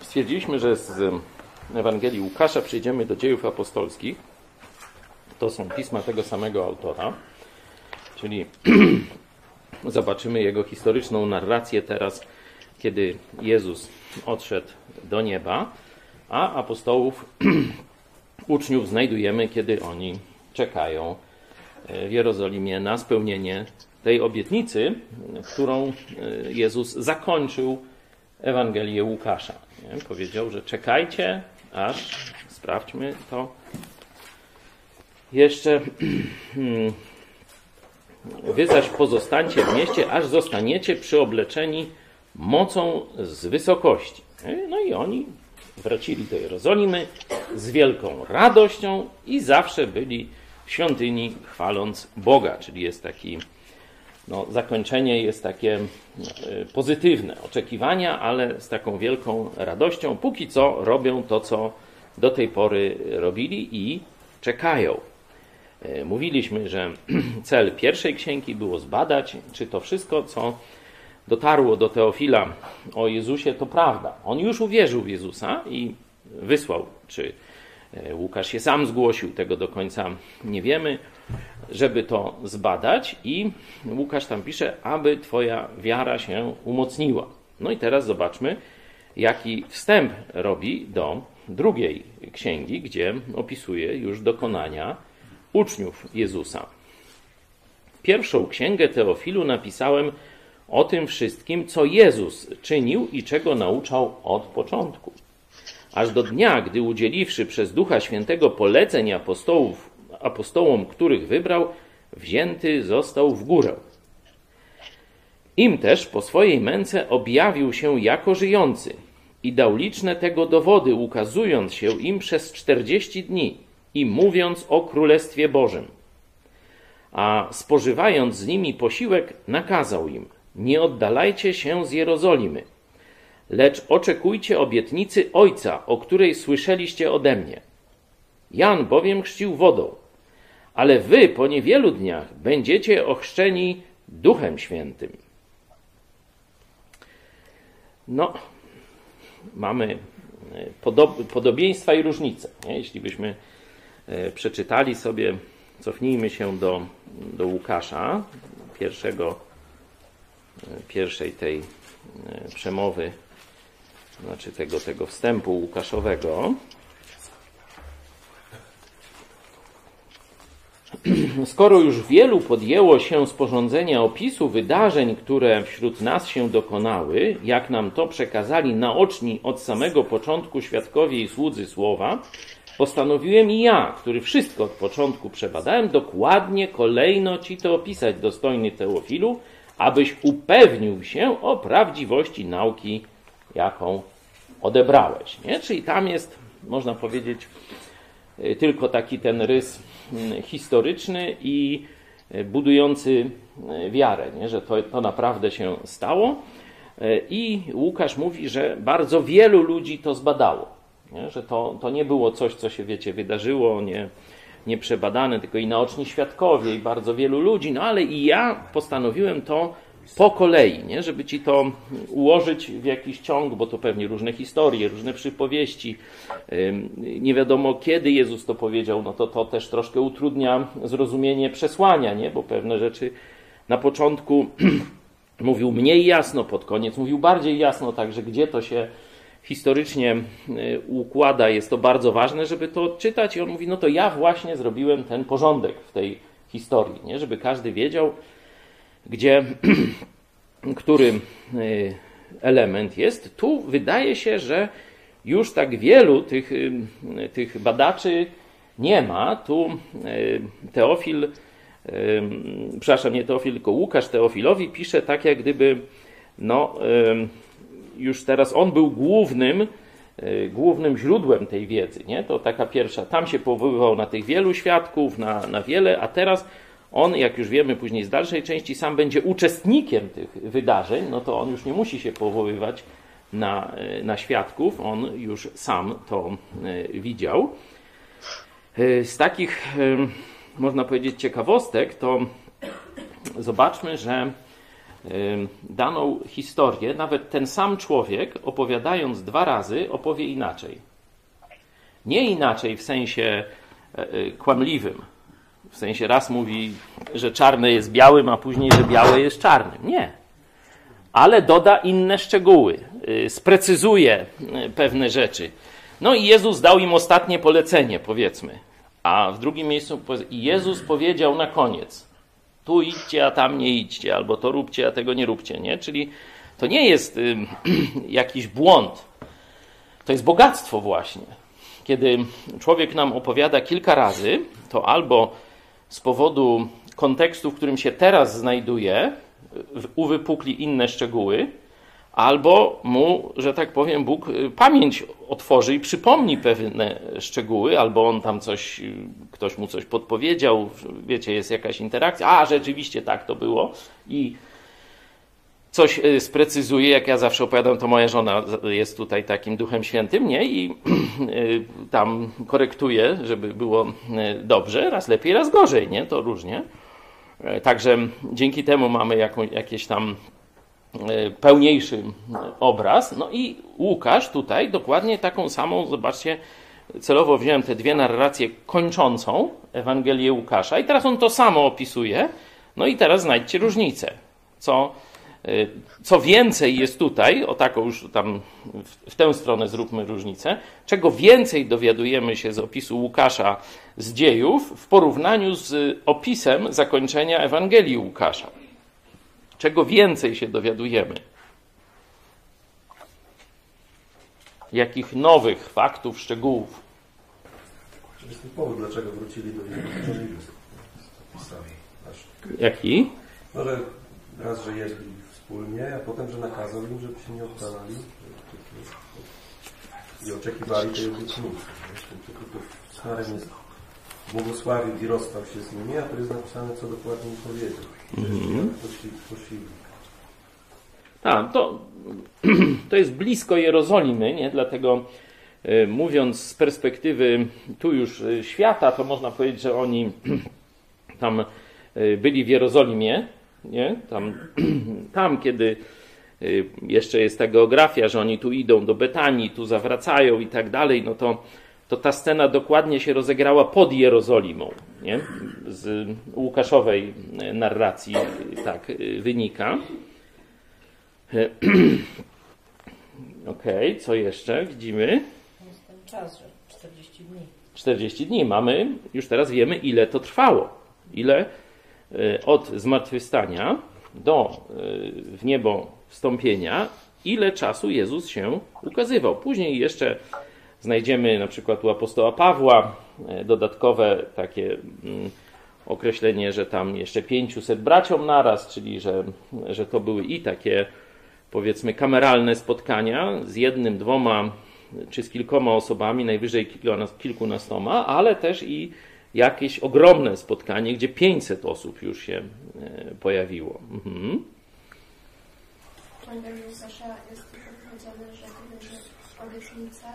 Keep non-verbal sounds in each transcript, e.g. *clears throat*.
stwierdziliśmy, że z Ewangelii Łukasza przejdziemy do dziejów apostolskich. To są pisma tego samego autora, czyli *clears throat* zobaczymy jego historyczną narrację teraz, kiedy Jezus odszedł do nieba, a apostołów, *clears throat* uczniów znajdujemy, kiedy oni czekają w Jerozolimie na spełnienie tej obietnicy, którą Jezus zakończył Ewangelię Łukasza. Nie? Powiedział, że czekajcie, aż sprawdźmy to. Jeszcze *clears throat* wy zaś pozostańcie w mieście, aż zostaniecie przyobleczeni mocą z wysokości. No i oni wrócili do Jerozolimy z wielką radością i zawsze byli w świątyni chwaląc Boga, czyli jest taki no, zakończenie jest takie pozytywne, oczekiwania, ale z taką wielką radością. Póki co robią to, co do tej pory robili i czekają. Mówiliśmy, że *clears throat* cel pierwszej księgi było zbadać, czy to wszystko, co dotarło do Teofila o Jezusie, to prawda. On już uwierzył w Jezusa i wysłał, czy Łukasz się sam zgłosił, tego do końca nie wiemy, żeby to zbadać i Łukasz tam pisze, aby Twoja wiara się umocniła. No i teraz zobaczmy, jaki wstęp robi do drugiej księgi, gdzie opisuje już dokonania uczniów Jezusa. Pierwszą księgę Teofilu napisałem o tym wszystkim, co Jezus czynił i czego nauczał od początku. Aż do dnia, gdy udzieliwszy przez Ducha Świętego poleceń apostołów, apostołom, których wybrał, wzięty został w górę. Im też po swojej męce objawił się jako żyjący i dał liczne tego dowody, ukazując się im przez czterdzieści dni i mówiąc o Królestwie Bożym. A spożywając z nimi posiłek, nakazał im: Nie oddalajcie się z Jerozolimy, lecz oczekujcie obietnicy Ojca, o której słyszeliście ode mnie. Jan bowiem chrzcił wodą, ale wy po niewielu dniach będziecie ochrzczeni Duchem Świętym. No, mamy podob, podobieństwa i różnice. Nie? Jeśli byśmy przeczytali sobie, cofnijmy się do, do Łukasza, pierwszego, pierwszej tej przemowy, znaczy tego, tego wstępu Łukaszowego. *clears throat* Skoro już wielu podjęło się sporządzenia opisu wydarzeń, które wśród nas się dokonały, jak nam to przekazali naoczni od samego początku świadkowie i słudzy słowa, postanowiłem i ja, który wszystko od początku przebadałem, dokładnie kolejno ci to opisać, dostojny Teofilu, abyś upewnił się o prawdziwości nauki, jaką odebrałeś. Nie? Czyli tam jest, można powiedzieć, tylko taki ten rys historyczny i budujący wiarę, nie? że to, to naprawdę się stało. I Łukasz mówi, że bardzo wielu ludzi to zbadało. Nie? Że to, to nie było coś, co się, wiecie, wydarzyło, nie, nieprzebadane, tylko i naoczni świadkowie, i bardzo wielu ludzi. No ale i ja postanowiłem to po kolei, nie? żeby ci to ułożyć w jakiś ciąg, bo to pewnie różne historie, różne przypowieści. Nie wiadomo kiedy Jezus to powiedział, no to to też troszkę utrudnia zrozumienie przesłania, nie? bo pewne rzeczy na początku *clears throat* mówił mniej jasno, pod koniec mówił bardziej jasno, także gdzie to się historycznie układa, jest to bardzo ważne, żeby to odczytać. I on mówi, no to ja właśnie zrobiłem ten porządek w tej historii, nie? żeby każdy wiedział, gdzie *clears throat* który element jest. Tu wydaje się, że już tak wielu tych, tych badaczy nie ma. Tu Teofil, przepraszam, nie Teofil, tylko Łukasz Teofilowi pisze tak, jak gdyby no, już teraz on był głównym, głównym źródłem tej wiedzy. Nie? To taka pierwsza, tam się powoływał na tych wielu świadków, na, na wiele, a teraz on, jak już wiemy później z dalszej części, sam będzie uczestnikiem tych wydarzeń, no to on już nie musi się powoływać na, na świadków, on już sam to widział. Z takich, można powiedzieć, ciekawostek, to zobaczmy, że daną historię, nawet ten sam człowiek, opowiadając dwa razy, opowie inaczej. Nie inaczej w sensie e, e, kłamliwym. W sensie raz mówi, że czarne jest białym, a później, że białe jest czarnym. Nie. Ale doda inne szczegóły, e, sprecyzuje pewne rzeczy. No i Jezus dał im ostatnie polecenie, powiedzmy. A w drugim miejscu Jezus powiedział na koniec: Tu idźcie, a tam nie idźcie, albo to róbcie, a tego nie róbcie. Nie? Czyli to nie jest y, *clears throat* jakiś błąd. To jest bogactwo, właśnie. Kiedy człowiek nam opowiada kilka razy, to albo z powodu kontekstu, w którym się teraz znajduje, uwypukli inne szczegóły, albo mu, że tak powiem, Bóg y, pamięć otworzy i przypomni pewne szczegóły, albo on tam coś, y, ktoś mu coś podpowiedział, wiecie, jest jakaś interakcja, a rzeczywiście tak to było i coś y, sprecyzuje, jak ja zawsze opowiadam, to moja żona jest tutaj takim Duchem Świętym, nie? I *clears throat* tam korektuje, żeby było dobrze, raz lepiej, raz gorzej, nie? To różnie. E, także dzięki temu mamy jakieś tam pełniejszy obraz. No i Łukasz tutaj dokładnie taką samą, zobaczcie, celowo wziąłem te dwie narracje kończącą Ewangelię Łukasza i teraz on to samo opisuje. No i teraz znajdźcie różnicę. Co, co więcej jest tutaj, o taką już tam w, w tę stronę zróbmy różnicę, czego więcej dowiadujemy się z opisu Łukasza z dziejów w porównaniu z opisem zakończenia Ewangelii Łukasza. Czego więcej się dowiadujemy? Jakich nowych faktów, szczegółów? Jest ten powód, dlaczego wrócili do. Jaki? Że raz, że jedli wspólnie, a potem, że nakazał im, żeby się nie oddalali i oczekiwali tej obietnicy. Tylko w Starym jest błogosławił i rozstał się z nimi, a tu jest napisane, co dokładnie im powiedział. Mhm. Poszli, Tak, to, *clears throat* to jest blisko Jerozolimy, nie? dlatego y, mówiąc z perspektywy tu już y, świata, to można powiedzieć, że oni *clears throat* tam y, byli w Jerozolimie, nie? Tam, *clears throat* tam kiedy jeszcze jest ta geografia, że oni tu idą do Betanii, tu zawracają i tak dalej, no to to ta scena dokładnie się rozegrała pod Jerozolimą. Nie? Z Łukaszowej narracji tak wynika. *clears throat* Okej, okay, co jeszcze widzimy? Jest ten czas, że 40 dni. 40 dni. Mamy, już teraz wiemy, ile to trwało. Ile od zmartwychwstania do e, w niebo wstąpienia, ile czasu Jezus się ukazywał. Później jeszcze Znajdziemy na przykład u apostoła Pawła e, dodatkowe takie mm, określenie, że tam jeszcze 500 braciom naraz, czyli że, że to były i takie powiedzmy kameralne spotkania z jednym, dwoma czy z kilkoma osobami, najwyżej kilkunastoma, ale też i jakieś ogromne spotkanie, gdzie 500 osób już się e, pojawiło. Mhm. jest powiedziane, że to będzie obietnica,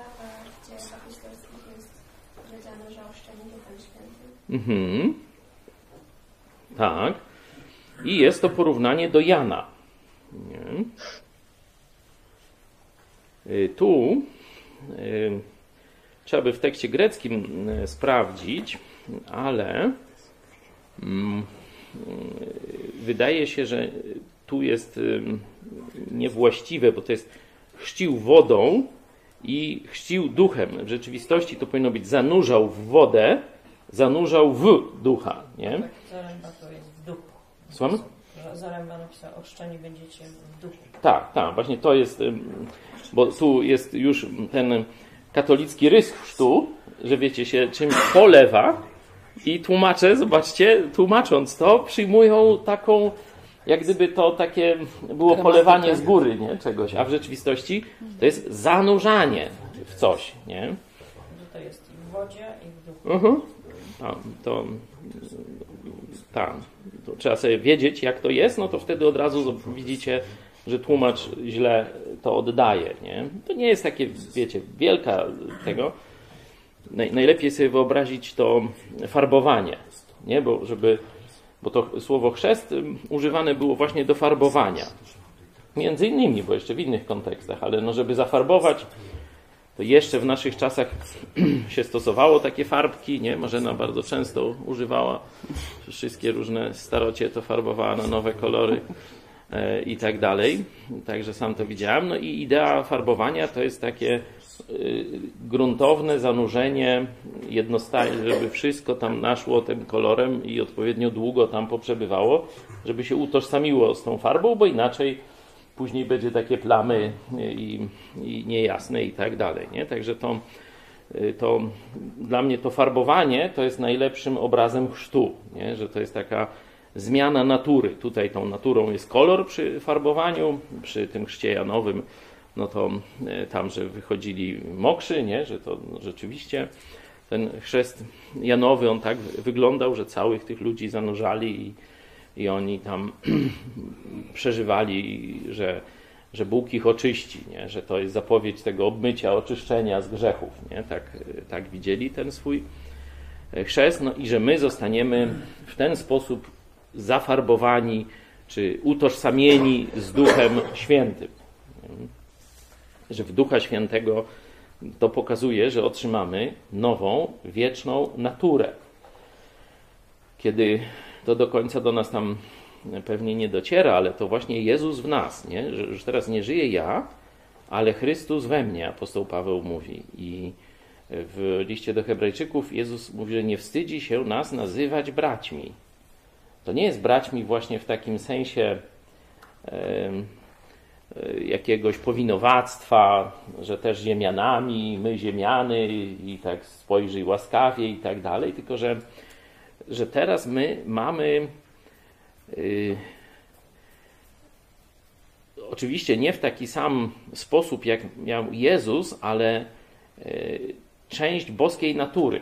Mhm. Tak. I jest to porównanie do Jana. Nie? Y, tu y, trzeba by w tekście greckim y, sprawdzić, ale mm, wydaje się, że tu jest niewłaściwe, bo to jest chrzcił wodą i chrzcił duchem. W rzeczywistości to powinno być zanurzał w wodę, zanurzał w ducha, nie? Tak, Zaręba to jest w duchu. Słucham? Zaręba napisał, oszczeni będziecie w duchu. Tak, tak, właśnie to jest, bo tu jest już ten katolicki rys chrztu, że wiecie się czym polewa i tłumacze, zobaczcie, tłumacząc to, przyjmują taką, jak gdyby to takie było polewanie z góry, nie? Czegoś, a w rzeczywistości to jest zanurzanie w coś, nie? To jest i w wodzie, i w duchu. Mhm. to, to, ta, to trzeba sobie wiedzieć, jak to jest, no to wtedy od razu widzicie, że tłumacz źle to oddaje. Nie? To nie jest takie, wiecie, wielka tego. Najlepiej sobie wyobrazić to farbowanie, nie? bo żeby bo to słowo chrzest używane było właśnie do farbowania. Między innymi, bo jeszcze w innych kontekstach, ale no żeby zafarbować, to jeszcze w naszych czasach *clears throat* się stosowało takie farbki, nie? Marzena bardzo często używała. Wszystkie różne starocie to farbowała na nowe kolory i tak dalej. Także sam to widziałem. No i idea farbowania to jest takie y, gruntowne zanurzenie jednostajne, żeby wszystko tam naszło tym kolorem i odpowiednio długo tam poprzebywało, żeby się utożsamiło z tą farbą, bo inaczej później będzie takie plamy i, i niejasne i tak dalej. Nie? Także to, to dla mnie to farbowanie to jest najlepszym obrazem chrztu, nie? że to jest taka zmiana natury. Tutaj tą naturą jest kolor przy farbowaniu, przy tym chrzcie janowym, no to y, tam, że wychodzili mokrzy, nie? że to rzeczywiście ten chrzest janowy, on tak wyglądał, że całych tych ludzi zanurzali i i oni tam *clears throat* przeżywali, że, że Bóg ich oczyści, nie? że to jest zapowiedź tego obmycia, oczyszczenia z grzechów. Nie? Tak, tak widzieli ten swój chrzest no i że my zostaniemy w ten sposób zafarbowani czy utożsamieni z Duchem Świętym. Że w Ducha Świętego to pokazuje, że otrzymamy nową, wieczną naturę. Kiedy to do końca do nas tam pewnie nie dociera, ale to właśnie Jezus w nas, nie? Że już teraz nie żyję ja, ale Chrystus we mnie, apostoł Paweł mówi. I w liście do Hebrajczyków Jezus mówi, że nie wstydzi się nas nazywać braćmi. To nie jest braćmi właśnie w takim sensie e, jakiegoś powinowactwa, że też ziemianami, my ziemiany i tak spojrzyj łaskawie i tak dalej, tylko że że teraz my mamy yy, oczywiście nie w taki sam sposób, jak miał Jezus, ale yy, część boskiej natury.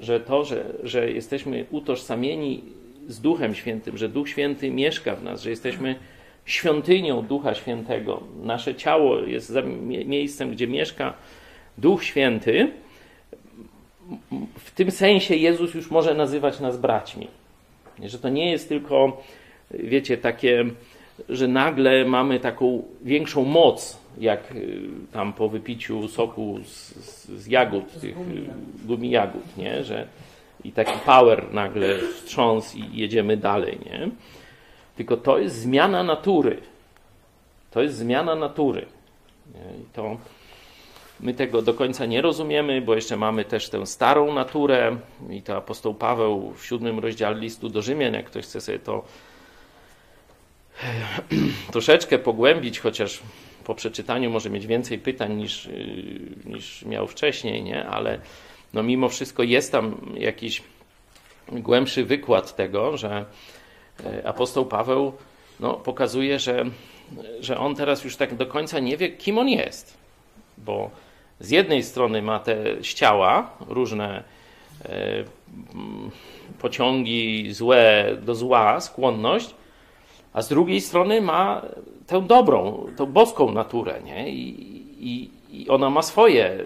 Że to, że, że jesteśmy utożsamieni z Duchem Świętym, że Duch Święty mieszka w nas, że jesteśmy świątynią Ducha Świętego. Nasze ciało jest miejscem, gdzie mieszka Duch Święty w tym sensie Jezus już może nazywać nas braćmi. Że to nie jest tylko, wiecie, takie, że nagle mamy taką większą moc, jak y, tam po wypiciu soku z, z jagód, tych gumi jagód, nie? Że, I taki power nagle wstrząs i jedziemy dalej, nie? Tylko to jest zmiana natury. To jest zmiana natury. Nie? I to My tego do końca nie rozumiemy, bo jeszcze mamy też tę starą naturę i to apostoł Paweł w siódmym rozdziale listu do Rzymian, jak ktoś chce sobie to *clears throat* troszeczkę pogłębić, chociaż po przeczytaniu może mieć więcej pytań niż, niż miał wcześniej, nie? ale no mimo wszystko jest tam jakiś głębszy wykład tego, że e, apostoł Paweł no, pokazuje, że, że on teraz już tak do końca nie wie, kim on jest. Bo z jednej strony ma te ściała, różne e, pociągi złe do zła, skłonność, a z drugiej strony ma tę dobrą, tą boską naturę, nie? I, i, i ona ma swoje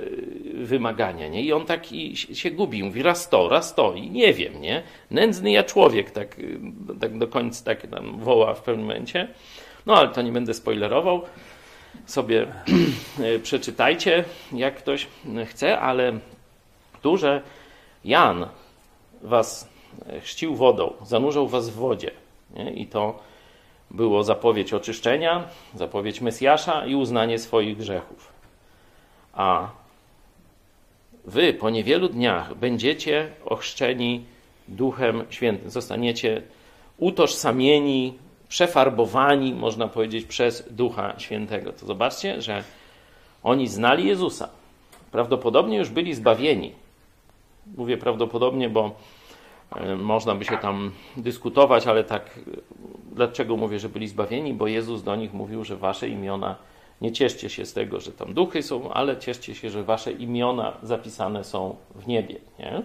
wymagania, nie? I on tak i się gubi, mówi raz to, raz to i nie wiem, nie? Nędzny ja człowiek, tak, tak do końca tak tam woła w pewnym momencie. No ale to nie będę spoilerował sobie *clears throat* przeczytajcie, jak ktoś chce, ale tu, że Jan was chrzcił wodą, zanurzał was w wodzie. Nie? I to było zapowiedź oczyszczenia, zapowiedź Mesjasza i uznanie swoich grzechów. A wy po niewielu dniach będziecie ochrzczeni Duchem Świętym. Zostaniecie utożsamieni przefarbowani, można powiedzieć, przez Ducha Świętego. To zobaczcie, że oni znali Jezusa. Prawdopodobnie już byli zbawieni. Mówię prawdopodobnie, bo e, można by się tam dyskutować, ale tak, dlaczego mówię, że byli zbawieni? Bo Jezus do nich mówił, że wasze imiona, nie cieszcie się z tego, że tam duchy są, ale cieszcie się, że wasze imiona zapisane są w niebie. Nie?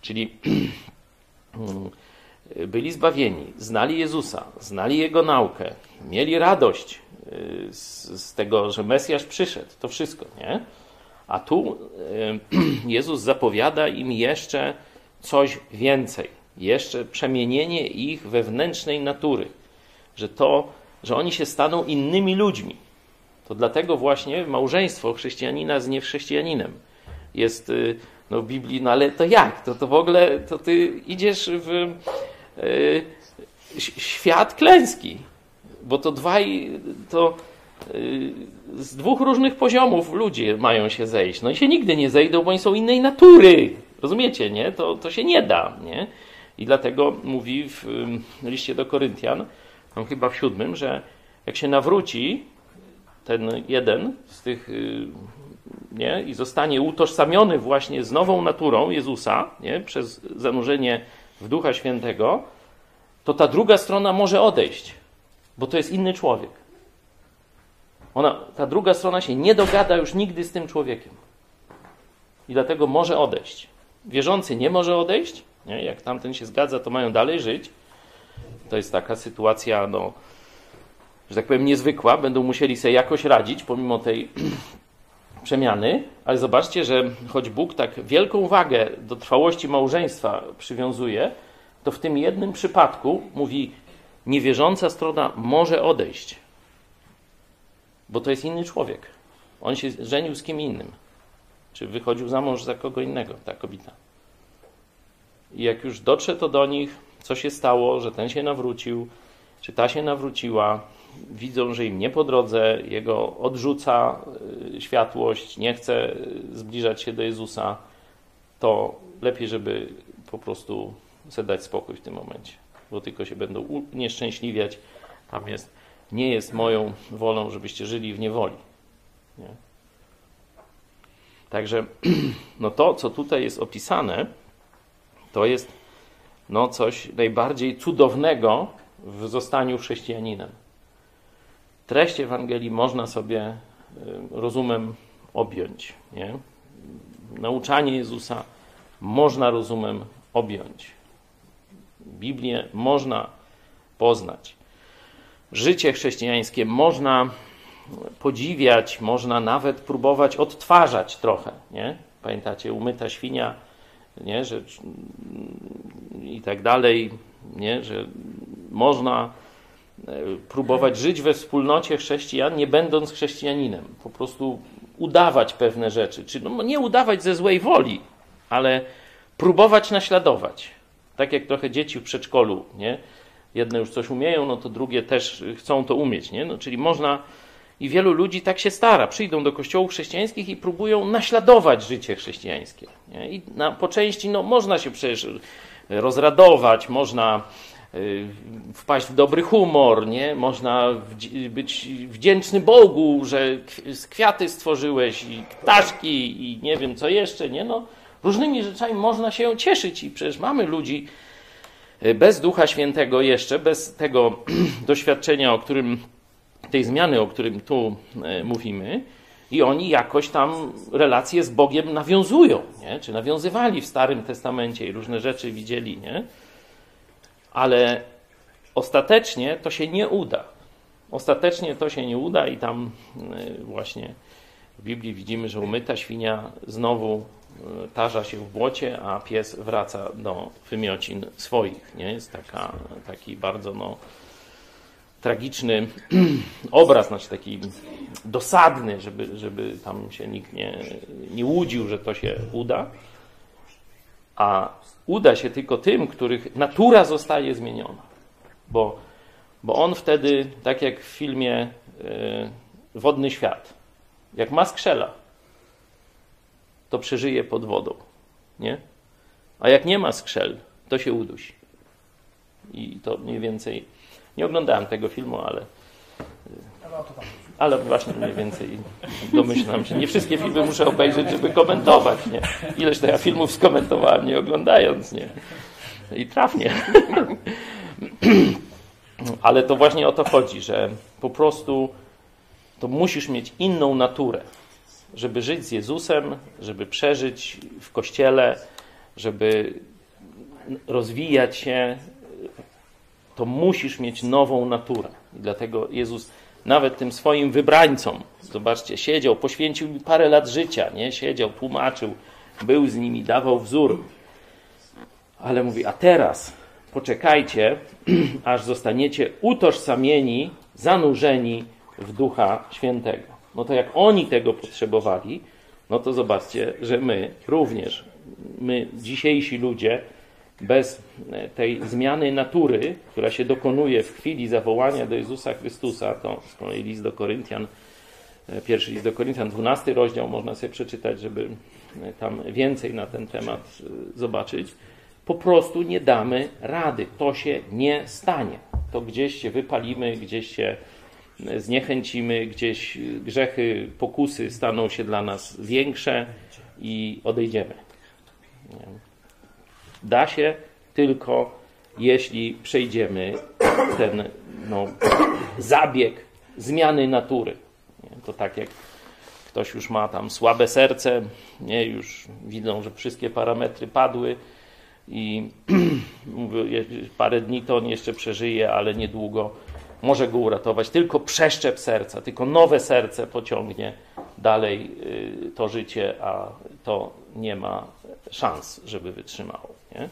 Czyli *clears throat* byli zbawieni, znali Jezusa, znali Jego naukę, mieli radość y, z, tego, że Mesjasz przyszedł, to wszystko, nie? A tu y, *clears throat* Jezus zapowiada im jeszcze coś więcej. jeszcze przemienienie ich wewnętrznej natury, że to, że oni się staną innymi ludźmi. To dlatego właśnie małżeństwo chrześcijanina z niechrześcijaninem jest y, no, w Biblii, no ale to jak? To, to w ogóle to ty idziesz w y, świat klęski, bo to dwaj, to y, z dwóch różnych poziomów ludzie mają się zejść. No i się nigdy nie zejdą, bo oni są innej natury. Rozumiecie, nie? To, to się nie da, nie? I dlatego mówi w liście do Koryntian, tam chyba w siódmym, że jak się nawróci ten jeden z tych, y, nie, i zostanie utożsamiony właśnie z nową naturą Jezusa, nie, przez zanurzenie w Ducha Świętego, to ta druga strona może odejść, bo to jest inny człowiek. Ona, ta druga strona się nie dogada już nigdy z tym człowiekiem. I dlatego może odejść. Wierzący nie może odejść. Nie? Jak tamten się zgadza, to mają dalej żyć. To jest taka sytuacja, no, że tak powiem, niezwykła. Będą musieli sobie jakoś radzić pomimo tej *clears throat* przemiany. Ale zobaczcie, że choć Bóg tak wielką wagę do trwałości małżeństwa przywiązuje, to w tym jednym przypadku mówi, niewierząca strona może odejść, bo to jest inny człowiek. On się żenił z kim innym, czy wychodził za mąż za kogo innego, ta kobieta. I jak już dotrze to do nich, co się stało, że ten się nawrócił, czy ta się nawróciła, widzą, że im nie po drodze, jego odrzuca y, światłość, nie chce zbliżać się do Jezusa, to lepiej, żeby po prostu sobie dać spokój w tym momencie, bo tylko się będą unieszczęśliwiać. Tam jest, nie jest moją wolą, żebyście żyli w niewoli. Nie? Także *clears throat* no to, co tutaj jest opisane, to jest no, coś najbardziej cudownego w zostaniu chrześcijaninem. Treść Ewangelii można sobie y, rozumem objąć. Nie? Nauczanie Jezusa można rozumem objąć. Biblię można poznać. Życie chrześcijańskie można podziwiać, można nawet próbować odtwarzać trochę. Nie? Pamiętacie, umyta świnia, nie? Że, i tak dalej, nie? że można próbować żyć we wspólnocie chrześcijan, nie będąc chrześcijaninem. Po prostu udawać pewne rzeczy. Czy no, nie udawać ze złej woli, ale próbować naśladować. Tak jak trochę dzieci w przedszkolu, nie? Jedne już coś umieją, no to drugie też chcą to umieć, nie? No, czyli można i wielu ludzi tak się stara. Przyjdą do kościołów chrześcijańskich i próbują naśladować życie chrześcijańskie. Nie? I na, po części no, można się przecież rozradować, można wpaść w dobry humor, nie? można być wdzięczny Bogu, że kwiaty stworzyłeś i ptaszki i nie wiem co jeszcze, nie? No, różnymi rzeczami można się cieszyć i przecież mamy ludzi y, bez Ducha Świętego jeszcze, bez tego *clears throat* doświadczenia, o którym tej zmiany, o którym tu y, mówimy, i oni jakoś tam relacje z Bogiem nawiązują, nie? czy nawiązywali w Starym Testamencie i różne rzeczy widzieli, nie? Ale ostatecznie to się nie uda. Ostatecznie to się nie uda i tam y, właśnie w Biblii widzimy, że umyta świnia znowu y, tarza się w błocie, a pies wraca do wymiocin swoich. Nie? Jest taka, taki bardzo no, tragiczny *clears throat* obraz, znaczy taki dosadny, żeby, żeby tam się nikt nie, nie łudził, że to się uda. A uda się tylko tym, których natura zostaje zmieniona. Bo, bo on wtedy, tak jak w filmie y, Wodny Świat, jak ma skrzela, to przeżyje pod wodą. Nie? A jak nie ma skrzel, to się udusi. I to mniej więcej nie oglądałem tego filmu, ale. Ale właśnie mniej więcej domyślam się. Nie wszystkie filmy muszę obejrzeć, żeby komentować. Nie? Ileż to ja filmów skomentowałem, nie oglądając. Nie? I trafnie. *clears throat* Ale to właśnie o to chodzi, że po prostu to musisz mieć inną naturę, żeby żyć z Jezusem, żeby przeżyć w kościele, żeby rozwijać się to musisz mieć nową naturę. I dlatego Jezus nawet tym swoim wybrańcom, zobaczcie, siedział, poświęcił mi parę lat życia, nie? Siedział, tłumaczył, był z nimi, dawał wzór. Ale mówi, a teraz poczekajcie, *clears throat* aż zostaniecie utożsamieni, zanurzeni w Ducha Świętego. No to jak oni tego potrzebowali, no to zobaczcie, że my również, my dzisiejsi ludzie, bez tej zmiany natury, która się dokonuje w chwili zawołania do Jezusa Chrystusa, to z kolei list do Koryntian, pierwszy list do Koryntian, 12 rozdział można sobie przeczytać, żeby tam więcej na ten temat zobaczyć, po prostu nie damy rady. To się nie stanie. To gdzieś się wypalimy, gdzieś się zniechęcimy, gdzieś grzechy, pokusy staną się dla nas większe i odejdziemy. Da się tylko, jeśli przejdziemy ten no, zabieg zmiany natury. To tak jak ktoś już ma tam słabe serce, nie, już widzą, że wszystkie parametry padły i *clears throat* parę dni to on jeszcze przeżyje, ale niedługo może go uratować. Tylko przeszczep serca, tylko nowe serce pociągnie dalej y, to życie, a to nie ma szans, żeby wytrzymało. Nie?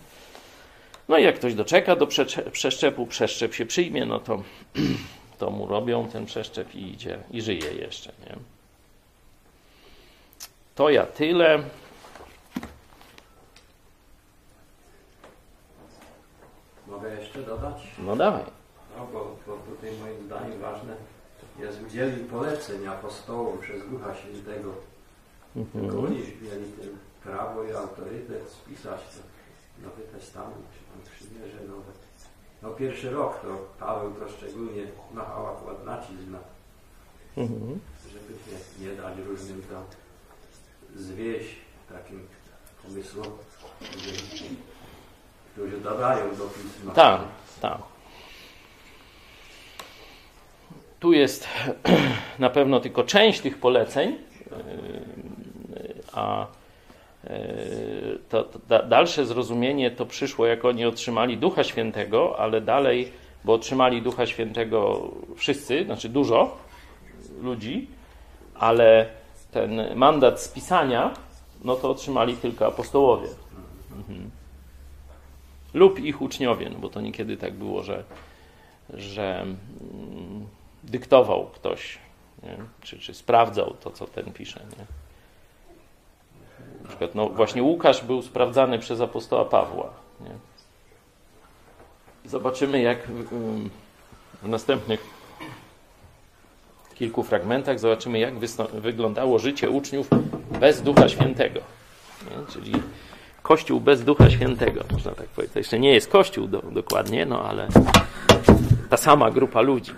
No i jak ktoś doczeka do przeszczepu, przeszczep się przyjmie, no to, *clears throat* to mu robią ten przeszczep i idzie i żyje jeszcze. Nie? To ja tyle. Mogę jeszcze dodać? No dawaj. No bo, bo tutaj moim zdaniem ważne jest udzielić poleceń apostołom przez Ducha Świętego. Mhm. Tylko oni mieli ten prawo i autorytet spisać to Nowy Testament, czy tam przymierze nowe. No pierwszy rok to Paweł to szczególnie machał akurat nacisk na Mhm. żeby nie, nie dać różnym tam zwieść takim pomysłom, którzy- którzy dodają do pisma. Tak, tak. Tu jest *clears throat* na pewno tylko część tych poleceń, yy, a to, to da- dalsze zrozumienie to przyszło, jak oni otrzymali Ducha Świętego, ale dalej, bo otrzymali Ducha Świętego wszyscy, znaczy dużo ludzi, ale ten mandat spisania, no to otrzymali tylko apostołowie. Mhm. Lub ich uczniowie, no bo to niekiedy tak było, że, że mm, dyktował ktoś, nie? Czy, czy sprawdzał to, co ten pisze. Nie? Przykład, no właśnie Łukasz był sprawdzany przez apostoła Pawła. Nie? Zobaczymy, jak w, następnych kilku fragmentach zobaczymy, jak wyglądało życie uczniów bez Ducha Świętego. Nie? Czyli Kościół bez Ducha Świętego, można tak powiedzieć. To jeszcze nie jest Kościół do, dokładnie, no ale ta sama grupa ludzi.